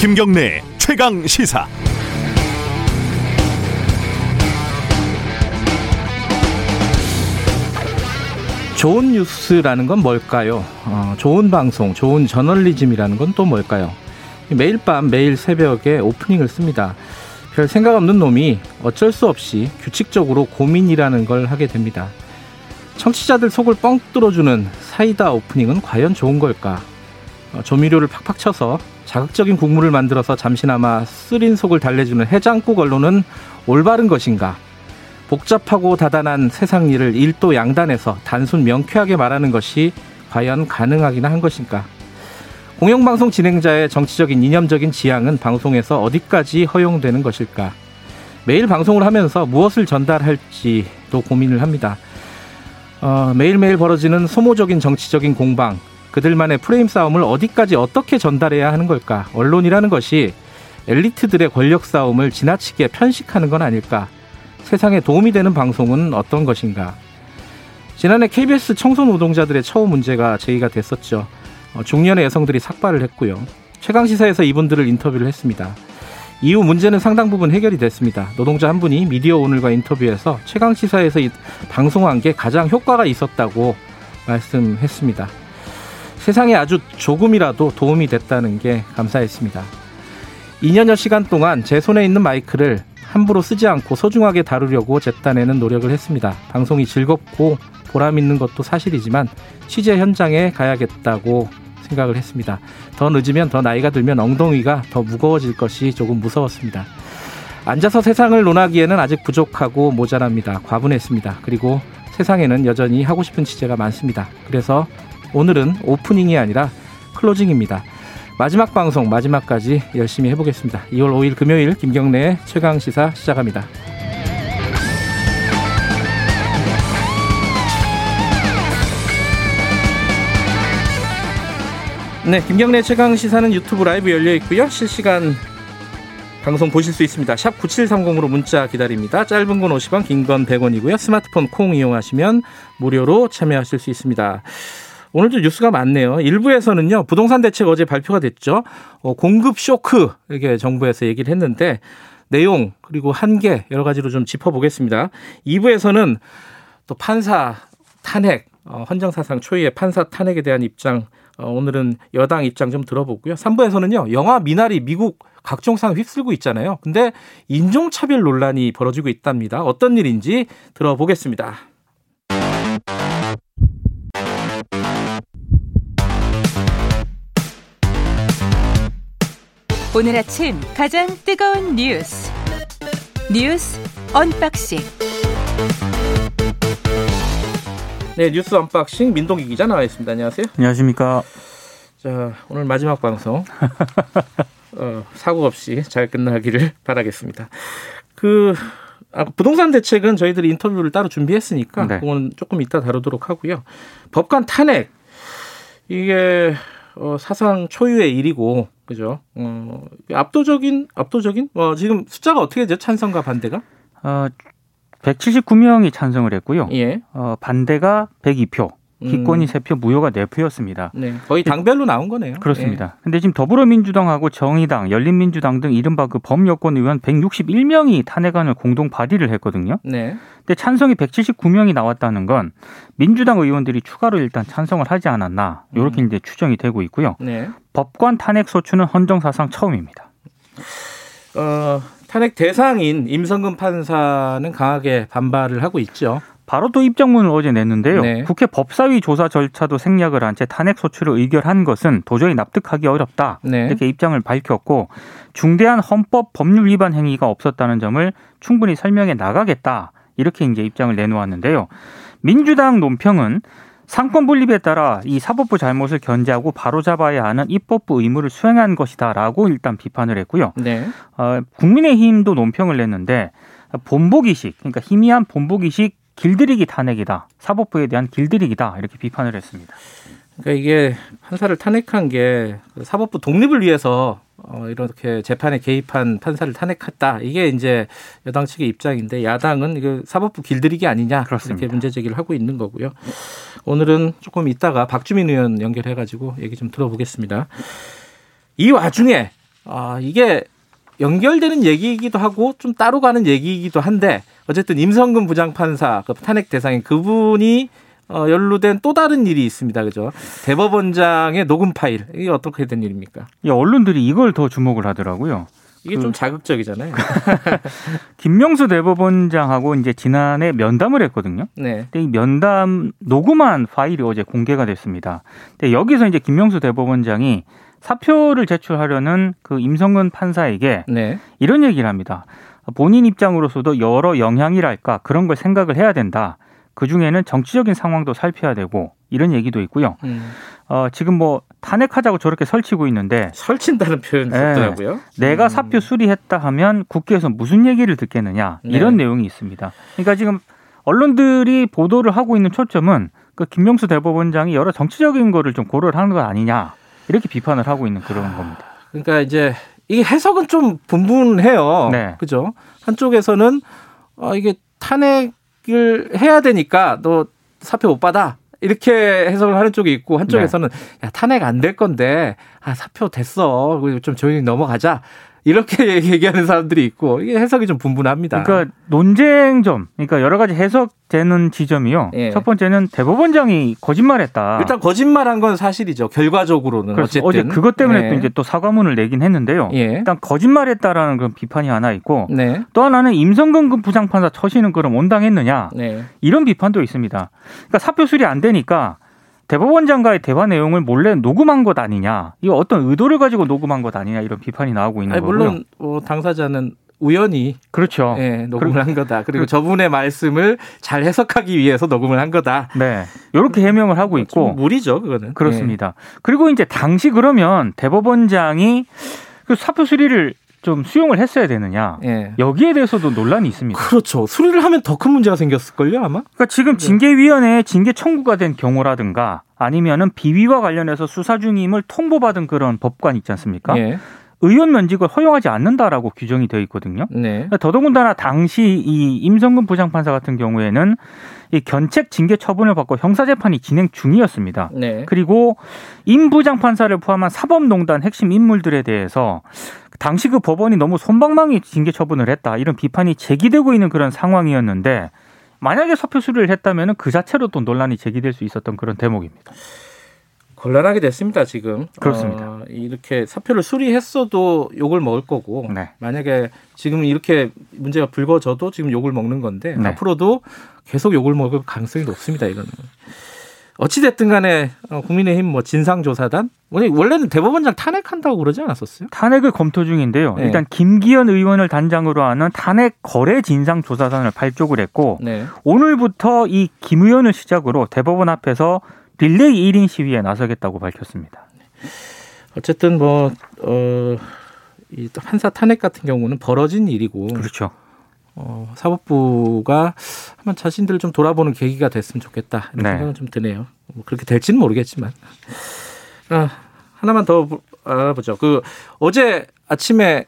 김경래 최강 시사. 좋은 뉴스라는 건 뭘까요? 어, 좋은 방송, 좋은 저널리즘이라는 건 또 뭘까요? 매일 밤, 매일 새벽에 오프닝을 씁니다. 별 생각 없는 놈이 어쩔 수 없이 규칙적으로 고민이라는 걸 하게 됩니다. 청취자들 속을 뻥 뚫어주는 사이다 오프닝은 과연 좋은 걸까? 어, 조미료를 팍팍 쳐서 자극적인 국물을 만들어서 잠시나마 쓰린 속을 달래주는 해장국 언론은 올바른 것인가? 복잡하고 다단한 세상 일을 일도 양단해서 단순 명쾌하게 말하는 것이 과연 가능하기나 한 것인가? 공영방송 진행자의 정치적인 이념적인 지향은 방송에서 어디까지 허용되는 것일까? 매일 방송을 하면서 무엇을 전달할지도 고민을 합니다. 어, 매일매일 벌어지는 소모적인 정치적인 공방, 그들만의 프레임 싸움을 어디까지 어떻게 전달해야 하는 걸까? 언론이라는 것이 엘리트들의 권력 싸움을 지나치게 편식하는 건 아닐까? 세상에 도움이 되는 방송은 어떤 것인가? 지난해 KBS 청소 노동자들의 처우 문제가 제기가 됐었죠. 어, 중년의 여성들이 삭발을 했고요. 최강시사에서 이분들을 인터뷰를 했습니다. 이후 문제는 상당 부분 해결이 됐습니다. 노동자 한 분이 미디어 오늘과 인터뷰에서 최강시사에서 방송한 게 가장 효과가 있었다고 말씀했습니다. 세상에 아주 조금이라도 도움이 됐다는 게 감사했습니다. 2년여 시간 동안 제 손에 있는 마이크를 함부로 쓰지 않고 소중하게 다루려고 재단에는 노력을 했습니다. 방송이 즐겁고 보람 있는 것도 사실이지만 취재 현장에 가야겠다고 생각을 했습니다. 더 늦으면 더 나이가 들면 엉덩이가 더 무거워질 것이 조금 무서웠습니다. 앉아서 세상을 논하기에는 아직 부족하고 모자랍니다. 과분했습니다. 그리고 세상에는 여전히 하고 싶은 취재가 많습니다. 그래서 오늘은 오프닝이 아니라 클로징입니다. 마지막 방송 마지막까지 열심히 해보겠습니다. 2월 5일 금요일 김경래의 최강 시사 시작합니다. 네, 김경래 최강 시사는 유튜브 라이브 열려 있고요. 실시간 방송 보실 수 있습니다. 샵 9730으로 문자 기다립니다. 짧은 건 50원, 긴 건 100원이고요. 스마트폰 콩 이용하시면 무료로 참여하실 수 있습니다. 오늘도 뉴스가 많네요. 일부에서는요, 부동산 대책 어제 발표가 됐죠. 어, 공급 쇼크, 이렇게 정부에서 얘기를 했는데, 내용, 그리고 한계, 여러 가지로 좀 짚어보겠습니다. 2부에서는 또 판사 탄핵, 어, 헌정사상 초유의 판사 탄핵에 대한 입장, 어, 오늘은 여당 입장 좀 들어보고요. 3부에서는요, 영화 미나리 미국 각종 상 휩쓸고 있잖아요. 근데 인종차별 논란이 벌어지고 있답니다. 어떤 일인지 들어보겠습니다. 오늘 아침 가장 뜨거운 뉴스 뉴스 unboxing 네 뉴스 unboxing 민동기 기자 나와 있습니다. 안녕하세요. 안녕하십니까. 자 오늘 마지막 방송 어, 사고 없이 잘 끝나기를 바라겠습니다. 그 아, 부동산 대책은 저희들이 인터뷰를 따로 준비했으니까 네. 그건 조금 이따 다루도록 하고요. 법관 탄핵 이게 어, 사상 초유의 일이고 그죠? 어, 압도적인 압도적인 어, 지금 숫자가 어떻게 되죠? 찬성과 반대가? 어, 179명이 찬성을 했고요. 예. 어, 반대가 102표. 기권이 음. 3표, 무효가 4표였습니다. 네, 거의 당별로 나온 거네요. 그렇습니다. 예. 근데 지금 더불어민주당하고 정의당, 열린민주당 등 이른바 그 범여권 의원 161명이 탄핵안을 공동 발의를 했거든요. 네. 근데 찬성이 179명이 나왔다는 건 민주당 의원들이 추가로 일단 찬성을 하지 않았나 이렇게 음. 이제 추정이 되고 있고요. 네. 법관 탄핵 소추는 헌정 사상 처음입니다. 어, 탄핵 대상인 임성근 판사는 강하게 반발을 하고 있죠. 바로 또 입장문을 어제 냈는데요. 네. 국회 법사위 조사 절차도 생략을 한 채 탄핵 소추를 의결한 것은 도저히 납득하기 어렵다. 네. 이렇게 입장을 밝혔고 중대한 헌법 법률 위반 행위가 없었다는 점을 충분히 설명해 나가겠다. 이렇게 이제 입장을 내놓았는데요. 민주당 논평은 상권 분립에 따라 이 사법부 잘못을 견제하고 바로잡아야 하는 입법부 의무를 수행한 것이다라고 일단 비판을 했고요. 네. 어, 국민의힘도 논평을 냈는데 본보기식 그러니까 희미한 본보기식 길들이기 탄핵이다. 사법부에 대한 길들이기다. 이렇게 비판을 했습니다. 그러니까 이게 판사를 탄핵한 게 사법부 독립을 위해서 어, 이렇게 재판에 개입한 판사를 탄핵했다. 이게 이제 여당 측의 입장인데 야당은 이거 사법부 길들이기 아니냐 그렇습니다. 이렇게 문제 제기를 하고 있는 거고요. 오늘은 조금 이따가 박주민 의원 연결해가지고 얘기 좀 들어보겠습니다. 이 와중에 아, 이게 연결되는 얘기이기도 하고 좀 따로 가는 얘기이기도 한데 어쨌든 임성근 부장판사 그 탄핵 대상인 그분이 어, 연루된 또 다른 일이 있습니다. 그죠? 대법원장의 녹음 파일. 이게 어떻게 된 일입니까? 예, 언론들이 이걸 더 주목을 하더라고요. 이게 그, 좀 자극적이잖아요. 김명수 대법원장하고 이제 지난해 면담을 했거든요. 네. 근데 이 면담 녹음한 파일이 어제 공개가 됐습니다. 근데 여기서 이제 김명수 대법원장이 사표를 제출하려는 그 임성근 판사에게 네. 이런 얘기를 합니다. 본인 입장으로서도 여러 영향이랄까 그런 걸 생각을 해야 된다. 그 중에는 정치적인 상황도 살펴야 되고 이런 얘기도 있고요. 음. 어, 지금 뭐 탄핵하자고 저렇게 설치고 있는데 설친다는 표현이 있더라고요. 네, 내가 음. 사표 수리했다 하면 국회에서 무슨 얘기를 듣겠느냐 네. 이런 네. 내용이 있습니다. 그러니까 지금 언론들이 보도를 하고 있는 초점은 그 김명수 대법원장이 여러 정치적인 거를 좀 고려를 하는 것 아니냐 이렇게 비판을 하고 있는 그런 겁니다. 그러니까 이제 이게 해석은 좀 분분해요. 네. 그죠? 한쪽에서는 어, 이게 탄핵을 해야 되니까 너 사표 못 받아. 이렇게 해석을 하는 쪽이 있고 한쪽에서는 네. 야 탄핵 안 될 건데 아 사표 됐어 좀 조용히 넘어가자 이렇게 얘기하는 사람들이 있고 이게 해석이 좀 분분합니다. 그러니까 논쟁점, 그러니까 여러 가지 해석되는 지점이요. 예. 첫 번째는 대법원장이 거짓말했다. 일단 거짓말한 건 사실이죠. 결과적으로는 어쨌든 어제 그것 때문에 예. 또 이제 또 사과문을 내긴 했는데요. 예. 일단 거짓말했다라는 그런 비판이 하나 있고 네. 또 하나는 임성근 부장판사 처시는 그럼 온당했느냐 네. 이런 비판도 있습니다. 그러니까 사표 수리 안 되니까 대법원장과의 대화 내용을 몰래 녹음한 것 아니냐. 이거 어떤 의도를 가지고 녹음한 것 아니냐 이런 비판이 나오고 있는 아니, 거고요. 물론 어, 당사자는 우연히 그렇죠. 예, 녹음을 그, 한 거다. 그리고 그, 저분의 말씀을 잘 해석하기 위해서 녹음을 한 거다. 네. 이렇게 해명을 하고 있고 무리죠, 그거는. 그렇습니다. 예. 그리고 이제 당시 그러면 대법원장이 그 사표 수리를 좀 수용을 했어야 되느냐. 예. 여기에 대해서도 논란이 있습니다. 그렇죠. 수리를 하면 더 큰 문제가 생겼을걸요, 아마? 그러니까 지금 네. 징계위원회에 징계 청구가 된 경우라든가 아니면은 비위와 관련해서 수사 중임을 통보받은 그런 법관 있지 않습니까? 예. 의원 면직을 허용하지 않는다라고 규정이 되어 있거든요. 네. 그러니까 더더군다나 당시 이 임성근 부장판사 같은 경우에는 이 견책 징계 처분을 받고 형사 재판이 진행 중이었습니다. 네. 그리고 임 부장판사를 포함한 사법농단 핵심 인물들에 대해서 당시 그 법원이 너무 손방망이 징계 처분을 했다 이런 비판이 제기되고 있는 그런 상황이었는데 만약에 사표 수리를 했다면 그 자체로 또 논란이 제기될 수 있었던 그런 대목입니다. 곤란하게 됐습니다 지금. 그렇습니다. 어, 이렇게 사표를 수리했어도 욕을 먹을 거고 네. 만약에 지금 이렇게 문제가 불거져도 지금 욕을 먹는 건데 네. 앞으로도 계속 욕을 먹을 가능성이 높습니다 이거는. 어찌됐든 간에 어, 국민의힘 뭐 진상조사단 원래는 대법원장 탄핵한다고 그러지 않았었어요? 탄핵을 검토 중인데요. 네. 일단 김기현 의원을 단장으로 하는 탄핵 거래 진상조사단을 발족을 했고 네. 오늘부터 이 김 의원을 시작으로 대법원 앞에서 릴레이 1인 시위에 나서겠다고 밝혔습니다. 어쨌든 뭐 어, 이 판사 탄핵 같은 경우는 벌어진 일이고 그렇죠. 어, 사법부가 한번 자신들을 좀 돌아보는 계기가 됐으면 좋겠다 이런 네. 생각은 좀 드네요. 뭐 그렇게 될지는 모르겠지만 아, 하나만 더 알아보죠. 그 어제 아침에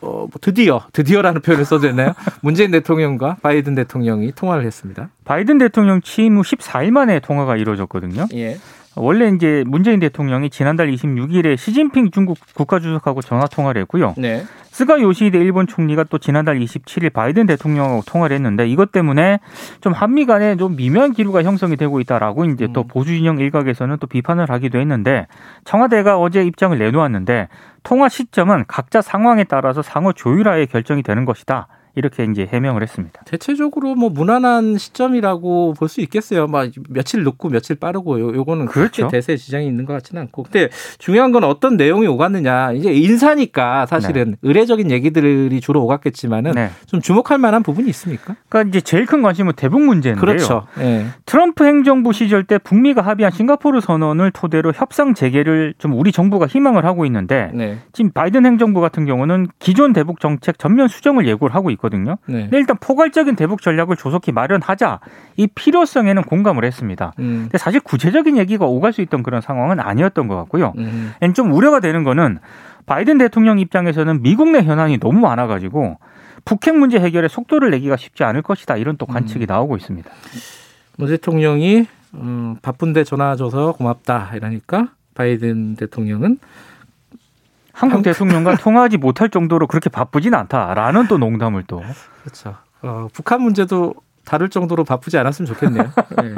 어, 뭐 드디어 드디어라는 표현을 써도 되나요? 문재인 대통령과 바이든 대통령이 통화를 했습니다. 바이든 대통령 취임 후 14일 만에 통화가 이루어졌거든요. 예. 원래 이제 문재인 대통령이 지난달 26일에 시진핑 중국 국가주석하고 전화 통화를 했고요. 네. 스가 요시히데 일본 총리가 또 지난달 27일 바이든 대통령하고 통화를 했는데 이것 때문에 좀 한미 간에 좀 미묘한 기류가 형성이 되고 있다라고 이제 음. 또 보수 진영 일각에서는 또 비판을 하기도 했는데 청와대가 어제 입장을 내놓았는데 통화 시점은 각자 상황에 따라서 상호 조율하에 결정이 되는 것이다. 이렇게 이제 해명을 했습니다. 대체적으로 뭐 무난한 시점이라고 볼 수 있겠어요. 막 며칠 늦고 며칠 빠르고 요, 요거는 그렇죠. 대세 지장이 있는 것 같지는 않고. 근데 중요한 건 어떤 내용이 오갔느냐. 이제 인사니까 사실은 네. 의례적인 얘기들이 주로 오갔겠지만은 네. 좀 주목할 만한 부분이 있습니까? 그러니까 이제 제일 큰 관심은 대북 문제인데요. 그렇죠. 네. 트럼프 행정부 시절 때 북미가 합의한 싱가포르 선언을 토대로 협상 재개를 좀 우리 정부가 희망을 하고 있는데 네. 지금 바이든 행정부 같은 경우는 기존 대북 정책 전면 수정을 예고를 하고 있거든요. 있거든요. 네. 근데 일단 포괄적인 대북 전략을 조속히 마련하자 이 필요성에는 공감을 했습니다. 음. 근데 사실 구체적인 얘기가 오갈 수 있던 그런 상황은 아니었던 것 같고요. 음. 좀 우려가 되는 거는 바이든 대통령 입장에서는 미국 내 현안이 너무 많아가지고 북핵 문제 해결에 속도를 내기가 쉽지 않을 것이다 이런 또 관측이 음. 나오고 있습니다. 문 대통령이 음, 바쁜데 전화 줘서 고맙다 이러니까 바이든 대통령은 한국 대통령과 통화하지 못할 정도로 그렇게 바쁘진 않다라는 또 농담을 또. 그렇죠. 어, 북한 문제도 다룰 정도로 바쁘지 않았으면 좋겠네요. 네.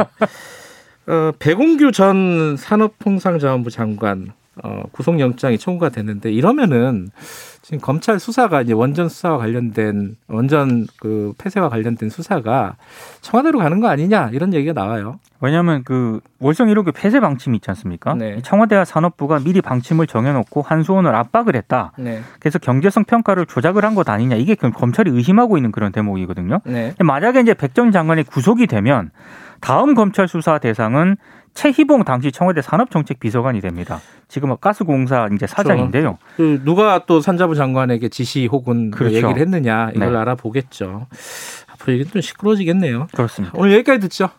어, 배공규 전 산업통상자원부 장관 어, 구속영장이 청구가 됐는데 이러면은 지금 검찰 수사가 이제 원전 수사와 관련된 원전 그 폐쇄와 관련된 수사가 청와대로 가는 거 아니냐 이런 얘기가 나와요. 왜냐하면 그 월성 1호기 폐쇄 방침이 있지 않습니까? 네. 청와대와 산업부가 미리 방침을 정해놓고 한수원을 압박을 했다. 네. 그래서 경제성 평가를 조작을 한 것 아니냐 이게 검찰이 의심하고 있는 그런 대목이거든요. 네. 만약에 이제 백전 장관이 구속이 되면 다음 검찰 수사 대상은 최희봉 당시 청와대 산업정책 비서관이 됩니다. 지금 가스공사 이제 사장인데요. 그 누가 또 산자부 장관에게 지시 혹은 뭐 그렇죠. 얘기를 했느냐 이걸 네. 알아보겠죠. 앞으로 이게 좀 시끄러지겠네요. 그렇습니다. 오늘 여기까지 듣죠.